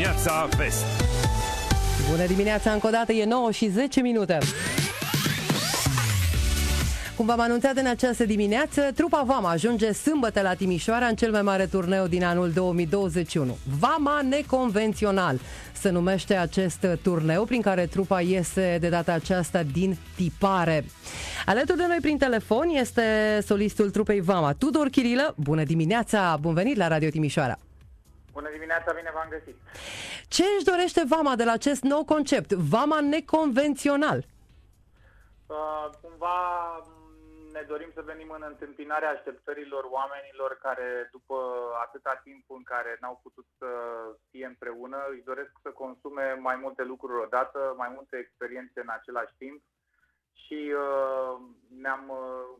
dimineața Vest. Bună dimineața încă o dată, e 9 și 10 minute. Cum v-am anunțat în această dimineață, trupa Vama ajunge sâmbătă la Timișoara în cel mai mare turneu din anul 2021. Vama neconvențional se numește acest turneu prin care trupa iese de data aceasta din tipare. Alături de noi prin telefon este solistul trupei Vama, Tudor Chirilă. Bună dimineața, bun venit la Radio Timișoara! Bună dimineața, bine v-am găsit! Ce își dorește Vama de la acest nou concept, Vama neconvențional? Uh, cumva ne dorim să venim în întâmpinarea așteptărilor oamenilor care, după atâta timp în care n-au putut să fie împreună, își doresc să consume mai multe lucruri odată, mai multe experiențe în același timp și uh, ne-am uh,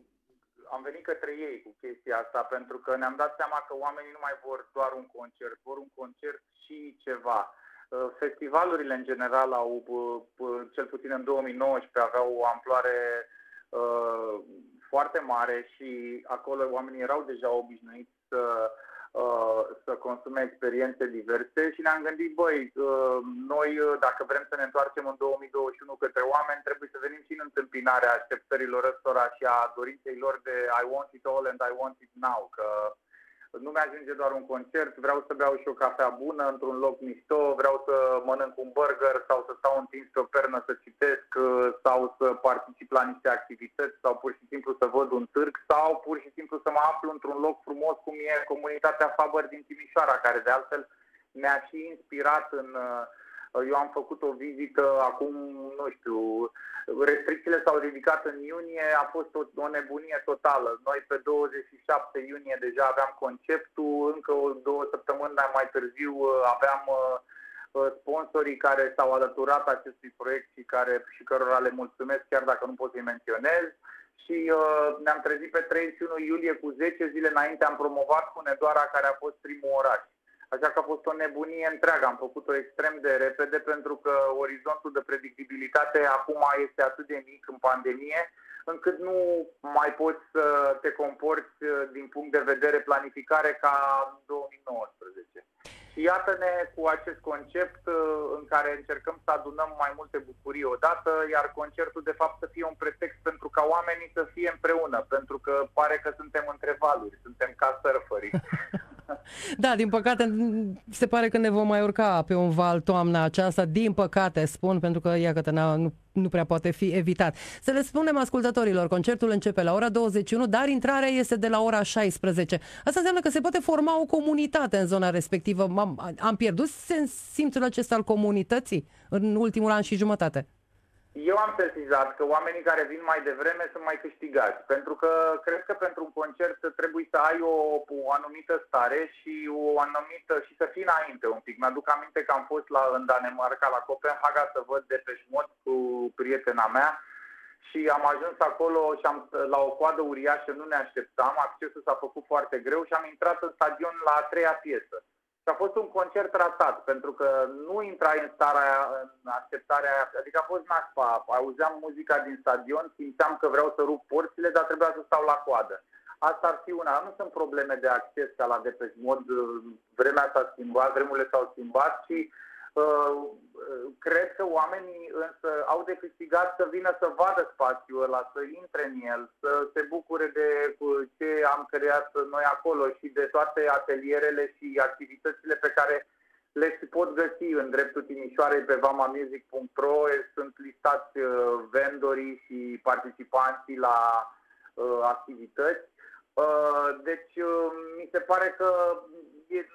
am venit către ei cu chestia asta pentru că ne-am dat seama că oamenii nu mai vor doar un concert, vor un concert și ceva. Uh, festivalurile în general au, uh, cel puțin în 2019, aveau o amploare uh, foarte mare și acolo oamenii erau deja obișnuiți să, uh, să consume experiențe diverse și ne-am gândit, băi, uh, noi dacă vrem să ne întoarcem în 2021 către oameni, trebuie să venim și în întâmpinarea așteptărilor ăstora și a dorinței lor de I want it all and I want it now, că nu mi-ajunge doar un concert, vreau să beau și o cafea bună într-un loc mișto, vreau să mănânc un burger sau să stau întins pe o pernă să citesc sau să particip la niște activități sau pur și simplu să văd un târg sau pur și simplu să mă aflu într-un loc frumos cum e comunitatea Faber din Timișoara, care de altfel mi-a și inspirat în uh, eu am făcut o vizită acum, nu știu, restricțiile s-au ridicat în iunie, a fost o, o nebunie totală. Noi pe 27 iunie deja aveam conceptul, încă o două săptămâni mai târziu uh, aveam uh, uh, sponsorii care s-au alăturat acestui proiect și, care, și cărora le mulțumesc, chiar dacă nu pot să-i menționez. Și uh, ne-am trezit pe 31 iulie cu 10 zile înainte, am promovat Hunedoara, care a fost primul oraș. Așa că a fost o nebunie întreagă. Am făcut-o extrem de repede pentru că orizontul de predictibilitate acum este atât de mic în pandemie încât nu mai poți să te comporți uh, din punct de vedere planificare ca în 2019. Și iată-ne cu acest concept uh, în care încercăm să adunăm mai multe bucurii odată, iar concertul de fapt să fie un pretext pentru ca oamenii să fie împreună, pentru că pare că suntem între valuri, suntem ca surferii. Da, din păcate se pare că ne vom mai urca pe un val toamna aceasta, din păcate spun, pentru că iată, nu, nu prea poate fi evitat. Să le spunem ascultătorilor, concertul începe la ora 21, dar intrarea este de la ora 16. Asta înseamnă că se poate forma o comunitate în zona respectivă. Am, am pierdut simțul acesta al comunității în ultimul an și jumătate. Eu am sesizat că oamenii care vin mai devreme sunt mai câștigați, pentru că cred că pentru un concert trebuie să ai o, o anumită stare și o anumită și să fii înainte un pic. Mi-aduc aminte că am fost la, în Danemarca, la Copenhaga, să văd de pe șmot cu prietena mea și am ajuns acolo și am, la o coadă uriașă, nu ne așteptam, accesul s-a făcut foarte greu și am intrat în stadion la a treia piesă. Și a fost un concert ratat, pentru că nu intrai în starea, în așteptarea aia, adică a fost nașpa, auzeam muzica din stadion, simțeam că vreau să rup porțile, dar trebuia să stau la coadă. Asta ar fi una, nu sunt probleme de acces ca la Depeche mod, vremea s-a schimbat, vremurile s-au schimbat, ci Uh, cred că oamenii însă au de câștigat să vină să vadă spațiul ăla, să intre în el, să se bucure de ce am creat noi acolo și de toate atelierele și activitățile pe care le pot găsi în dreptul Timișoarei pe vamamusic.ro sunt listați uh, vendorii și participanții la uh, activități. Deci mi se pare că e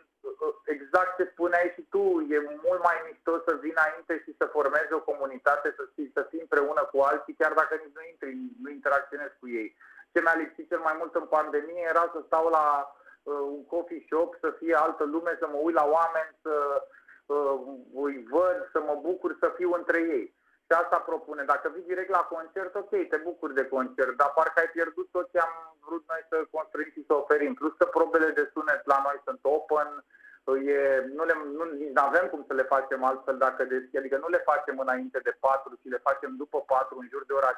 exact ce spuneai și tu, e mult mai mișto să vii înainte și să formezi o comunitate, să fii, să fii împreună cu alții, chiar dacă nici nu intri, nu interacționezi cu ei. Ce mi-a lipsit cel mai mult în pandemie era să stau la uh, un coffee shop, să fie altă lume, să mă uit la oameni, să uh, îi văd, să mă bucur, să fiu între ei. Și asta propune. Dacă vii direct la concert, ok, te bucuri de concert, dar parcă ai pierdut tot ce am vrut noi să construim și să oferim. Plus că probele de sunet la noi sunt open, e, nu, le, nu avem cum să le facem altfel dacă deschid, adică nu le facem înainte de 4, ci le facem după 4, în jur de ora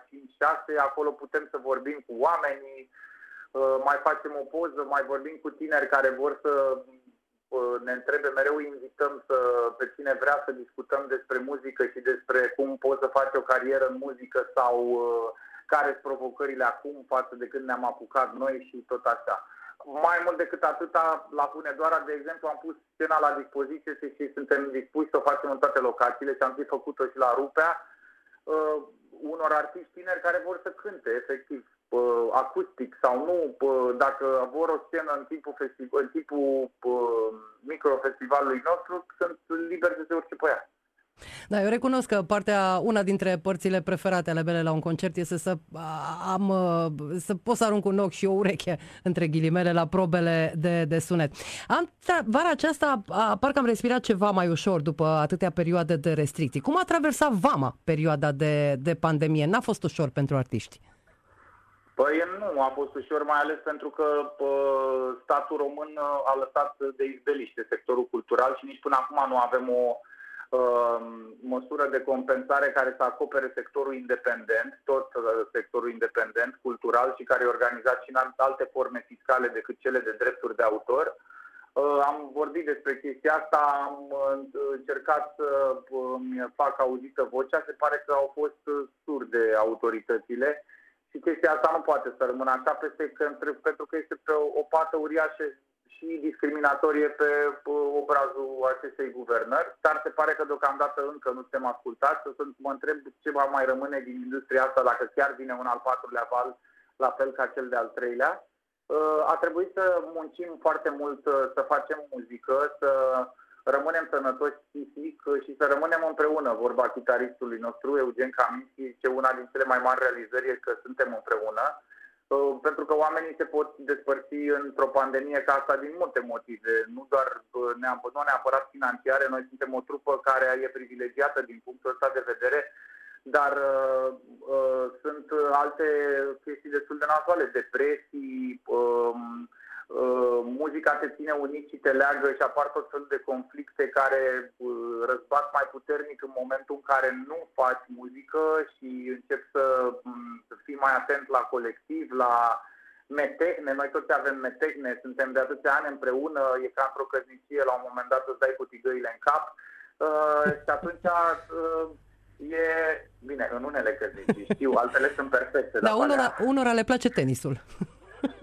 5-6, acolo putem să vorbim cu oamenii, uh, mai facem o poză, mai vorbim cu tineri care vor să ne întrebe, mereu invităm să, pe cine vrea să discutăm despre muzică și despre cum poți să faci o carieră în muzică sau care sunt provocările acum față de când ne-am apucat noi și tot așa. Mai mult decât atâta, la Hunedoara, de exemplu, am pus scena la dispoziție și suntem dispuși să o facem în toate locațiile și am fi făcut-o și la Rupea, uh, unor artiști tineri care vor să cânte, efectiv, uh, acustic sau nu, uh, dacă vor o scenă în timpul, festival, în timpul uh, microfestivalului nostru, sunt liberi să se urce pe ea. Da, eu recunosc că partea, una dintre părțile preferate ale mele la un concert este să am, să pot să arunc un ochi și o ureche, între ghilimele, la probele de, de sunet. Am, vara aceasta, parcă am respirat ceva mai ușor după atâtea perioade de restricții. Cum a traversat vama perioada de, de pandemie? N-a fost ușor pentru artiști? Păi nu a fost ușor, mai ales pentru că pă, statul român a lăsat de izbeliște sectorul cultural și nici până acum nu avem o Um, măsură de compensare care să acopere sectorul independent, tot uh, sectorul independent, cultural și care e organizat și în alte forme fiscale decât cele de drepturi de autor. Uh, am vorbit despre chestia asta, am uh, încercat să fac auzită vocea, se pare că au fost surde autoritățile și chestia asta nu poate să rămână așa peste, pentru că este pe o, o pată uriașă și discriminatorie pe obrazul acestei guvernări, dar se pare că deocamdată încă nu suntem ascultați. Să mă întreb ce va mai rămâne din industria asta dacă chiar vine un al patrulea val, la fel ca cel de-al treilea. Uh, a trebuit să muncim foarte mult, uh, să facem muzică, să rămânem sănătoși psihic și să rămânem împreună, vorba chitaristului nostru, Eugen Kaminski, ce una din cele mai mari realizări e că suntem împreună Uh, pentru că oamenii se pot despărți într-o pandemie ca asta din multe motive, nu doar uh, nu neapărat financiare, noi suntem o trupă care e privilegiată din punctul ăsta de vedere, dar uh, uh, sunt alte chestii destul de nasoale, depresii, uh, Uh, muzica te ține unit și te leagă și apar tot felul de conflicte care uh, răzbat mai puternic în momentul în care nu faci muzică și începi să, mm, să fii mai atent la colectiv, la metehne, noi toți avem metehne, suntem de atâția ani împreună, e ca într-o căsnicie, la un moment dat îți dai cu tigăile în cap uh, și atunci uh, e, bine, în unele căsnicii știu, altele sunt perfecte. Dar unora, unora le place tenisul.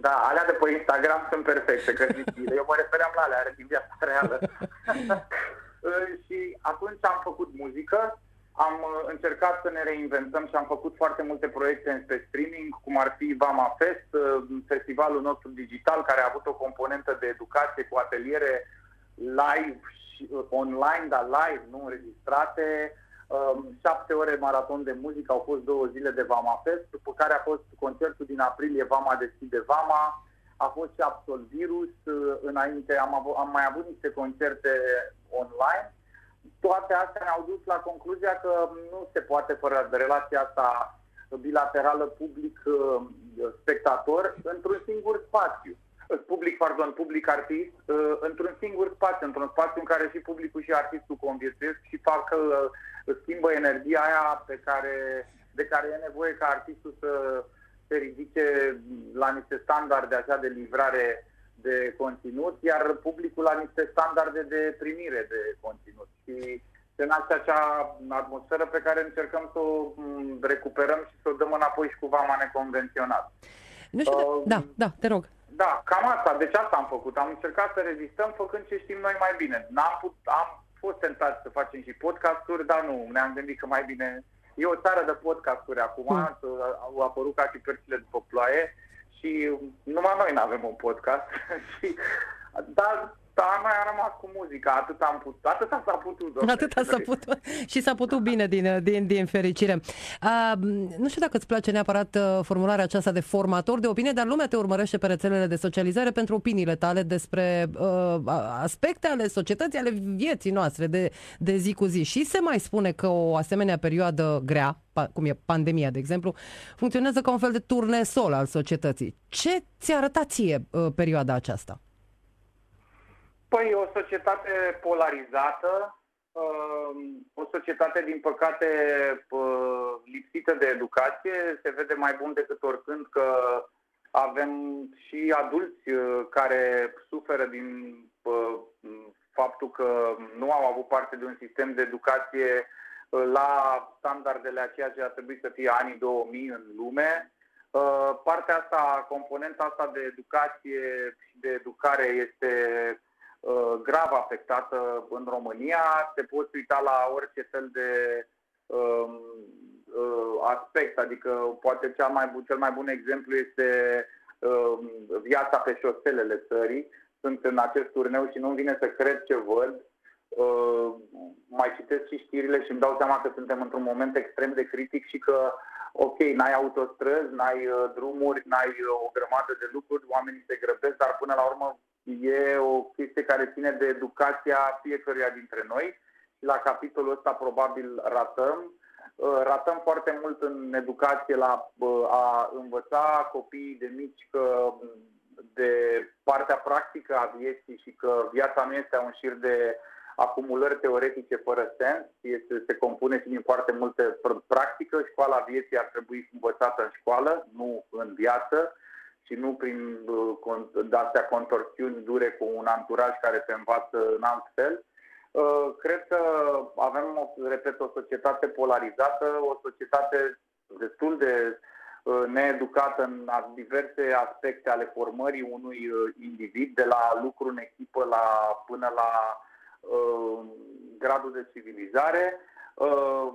Da, alea de pe Instagram sunt perfecte, cărnicile. Eu mă refeream la alea din viața reală. și atunci am făcut muzică, am încercat să ne reinventăm și am făcut foarte multe proiecte pe streaming, cum ar fi Vama Fest, festivalul nostru digital, care a avut o componentă de educație cu ateliere live și online, dar live, nu înregistrate, șapte ore maraton de muzică, au fost două zile de Vama Fest, după care a fost concertul din aprilie Vama Deschide Vama, a fost și Absolvirus, uh, înainte am, av- am mai avut niște concerte online. Toate astea ne-au dus la concluzia că nu se poate fără relația asta bilaterală public-spectator uh, într-un singur spațiu. Public, pardon, public artist, uh, într-un singur spațiu, într-un spațiu în care și publicul și artistul conviețuiesc și fac că uh, schimbă energia aia pe care, de care e nevoie ca artistul să se ridice la niște standarde așa de livrare de conținut, iar publicul la niște standarde de primire de conținut. Și se naște acea atmosferă pe care încercăm să o mm, recuperăm și să o dăm înapoi și cu vama neconvenționat. Nu știu, uh, da, da, te rog. Da, cam asta, deci asta am făcut. Am încercat să rezistăm făcând ce știm noi mai bine. N-am put, am fost tentat să facem și podcasturi, dar nu, ne-am gândit că mai bine... E o țară de podcasturi acum, mm. au apărut ca și cărțile după ploaie și numai noi nu avem un podcast. și, dar da, mai am rămas cu muzica, atât am putut, atâta s-a putut. Atâta s-a putut și s-a putut bine din, din, din fericire. Uh, nu știu dacă îți place neapărat uh, formularea aceasta de formator de opinie, dar lumea te urmărește pe rețelele de socializare pentru opiniile tale despre uh, aspecte ale societății, ale vieții noastre de, de zi cu zi. Și se mai spune că o asemenea perioadă grea, cum e pandemia, de exemplu, funcționează ca un fel de turnesol al societății. Ce ți-a arătat ție uh, perioada aceasta? Păi o societate polarizată, um, o societate, din păcate, lipsită de educație. Se vede mai bun decât oricând că avem și adulți uh, care suferă din faptul că nu au avut parte de un sistem de educație la standardele a ceea ce ar trebui să fie anii 2000 în lume. Partea asta, componenta asta de educație și de educare este grav afectată în România. Te poți uita la orice fel de um, aspect, adică poate cel mai bun, cel mai bun exemplu este um, viața pe șoselele țării. Sunt în acest turneu și nu-mi vine să cred ce văd. Uh, mai citesc și știrile și îmi dau seama că suntem într-un moment extrem de critic și că, ok, n-ai autostrăzi, n-ai uh, drumuri, n-ai uh, o grămadă de lucruri, oamenii se grăbesc, dar până la urmă e o chestie care ține de educația fiecăruia dintre noi și la capitolul ăsta probabil ratăm. Ratăm foarte mult în educație la a învăța copiii de mici că de partea practică a vieții și că viața nu este un șir de acumulări teoretice fără sens, este, se compune și din foarte multe practică. Școala vieții ar trebui învățată în școală, nu în viață și nu prin uh, astea contorsiuni dure cu un anturaj care te învață în alt fel. Uh, cred că avem, repet, o societate polarizată, o societate destul de uh, needucată în diverse aspecte ale formării unui individ, de la lucru în echipă la, până la Uh, gradul de civilizare. Uh,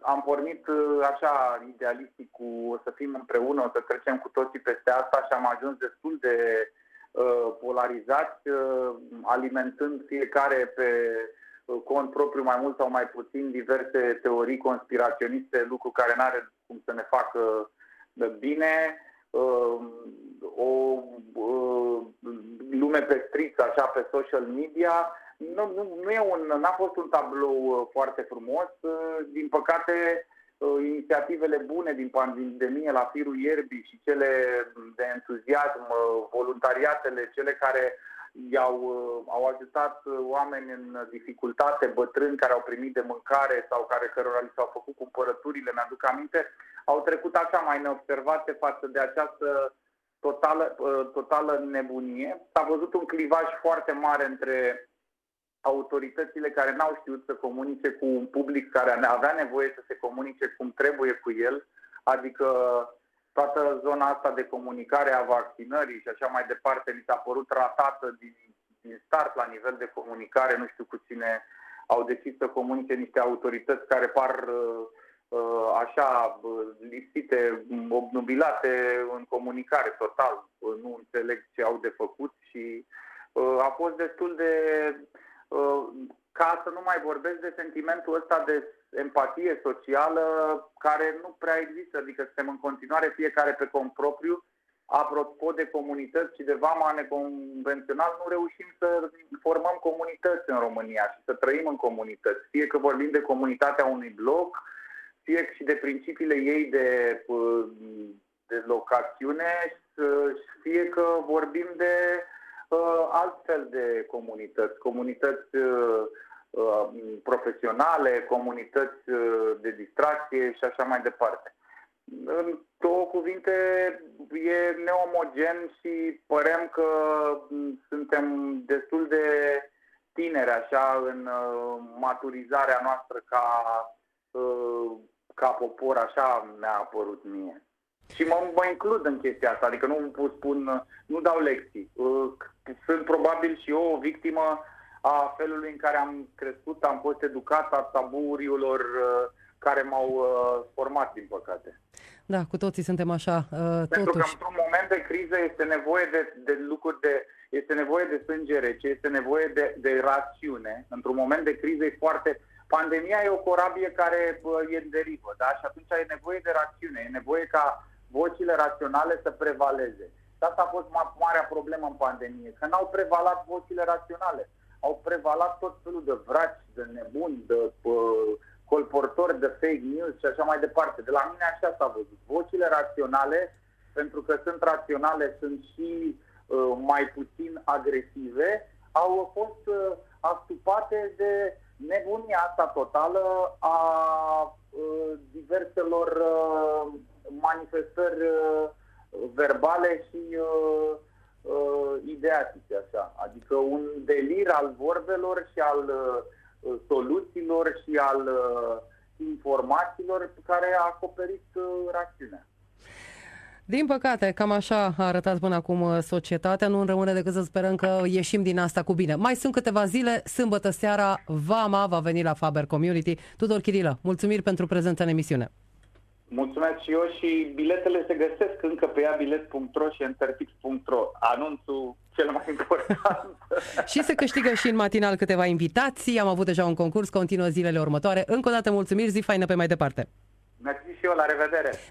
am pornit uh, așa idealistic cu o să fim împreună, o să trecem cu toții peste asta și am ajuns destul de polarizați, alimentând fiecare pe cont propriu mai mult sau mai puțin diverse teorii conspiraționiste, lucru care nu are cum să ne facă bine, o lume pestriță așa pe social media nu, nu, nu e un, n-a fost un tablou uh, foarte frumos. Uh, din păcate, uh, inițiativele bune din pandemie la firul ierbii și cele de entuziasm, voluntariatele, cele care i-au au ajutat oameni în dificultate, bătrâni care au primit de mâncare sau care cărora li s-au făcut cumpărăturile, mi-aduc aminte, au trecut așa mai neobservate față de această totală, totală nebunie. S-a văzut un clivaj foarte mare între autoritățile care n-au știut să comunice cu un public care avea nevoie să se comunice cum trebuie cu el, adică toată zona asta de comunicare a vaccinării și așa mai departe mi s-a părut ratată din, din start la nivel de comunicare, nu știu cu cine au decis să comunice niște autorități care par uh, așa lipsite, obnubilate în comunicare total, nu înțeleg ce au de făcut și uh, a fost destul de Uh, ca să nu mai vorbesc de sentimentul ăsta de empatie socială care nu prea există, adică suntem în continuare fiecare pe cont propriu. Apropo de comunități și de vama neconvențional, nu reușim să formăm comunități în România și să trăim în comunități. Fie că vorbim de comunitatea unui bloc, fie și de principiile ei de, uh, de locațiune, fie că vorbim de uh, altfel de comunități, comunități uh, uh, profesionale, comunități uh, de distracție și așa mai departe. În două cuvinte, e neomogen și părem că mm, suntem destul de tineri așa în uh, maturizarea noastră ca, uh, ca popor, așa mi-a apărut mie. Și mă, mă includ în chestia asta, adică nu spun, nu dau lecții. Uh, sunt probabil și eu o victimă a felului în care am crescut, am fost educat, a taburilor uh, care m-au uh, format, din păcate. Da, cu toții suntem așa, Pentru totuși. că într-un moment de criză este nevoie de, de lucruri de, este nevoie de sânge rece, este nevoie de, de rațiune. Într-un moment de criză e foarte, Pandemia e o corabie care e în derivă, da? Și atunci e nevoie de rațiune, e nevoie ca vocile raționale să prevaleze. Și asta a fost marea problemă în pandemie, că n-au prevalat vocile raționale. Au prevalat tot felul de vraci, de nebuni, de uh, colportori de fake news și așa mai departe. De la mine așa s-a văzut. Vocile raționale, pentru că sunt raționale, sunt și uh, mai puțin agresive, au fost uh, astupate de nebunia asta totală a uh, diverselor uh, manifestări uh, verbale și uh, uh, ideatice, așa. Adică un delir al vorbelor și al uh, soluțiilor și al uh, informațiilor care a acoperit uh, rațiunea. Din păcate, cam așa a arătat până acum uh, societatea. Nu rămâne decât să sperăm că ieșim din asta cu bine. Mai sunt câteva zile, sâmbătă seara, Vama va veni la Faber Community. Tudor Chirilă, mulțumiri pentru prezența în emisiune. Mulțumesc și eu și biletele se găsesc încă pe iabilet.ro și enterfix.ro. Anunțul cel mai important. și se câștigă și în matinal câteva invitații. Am avut deja un concurs, continuă zilele următoare. Încă o dată mulțumiri, zi faină pe mai departe. Mersi și eu, la revedere!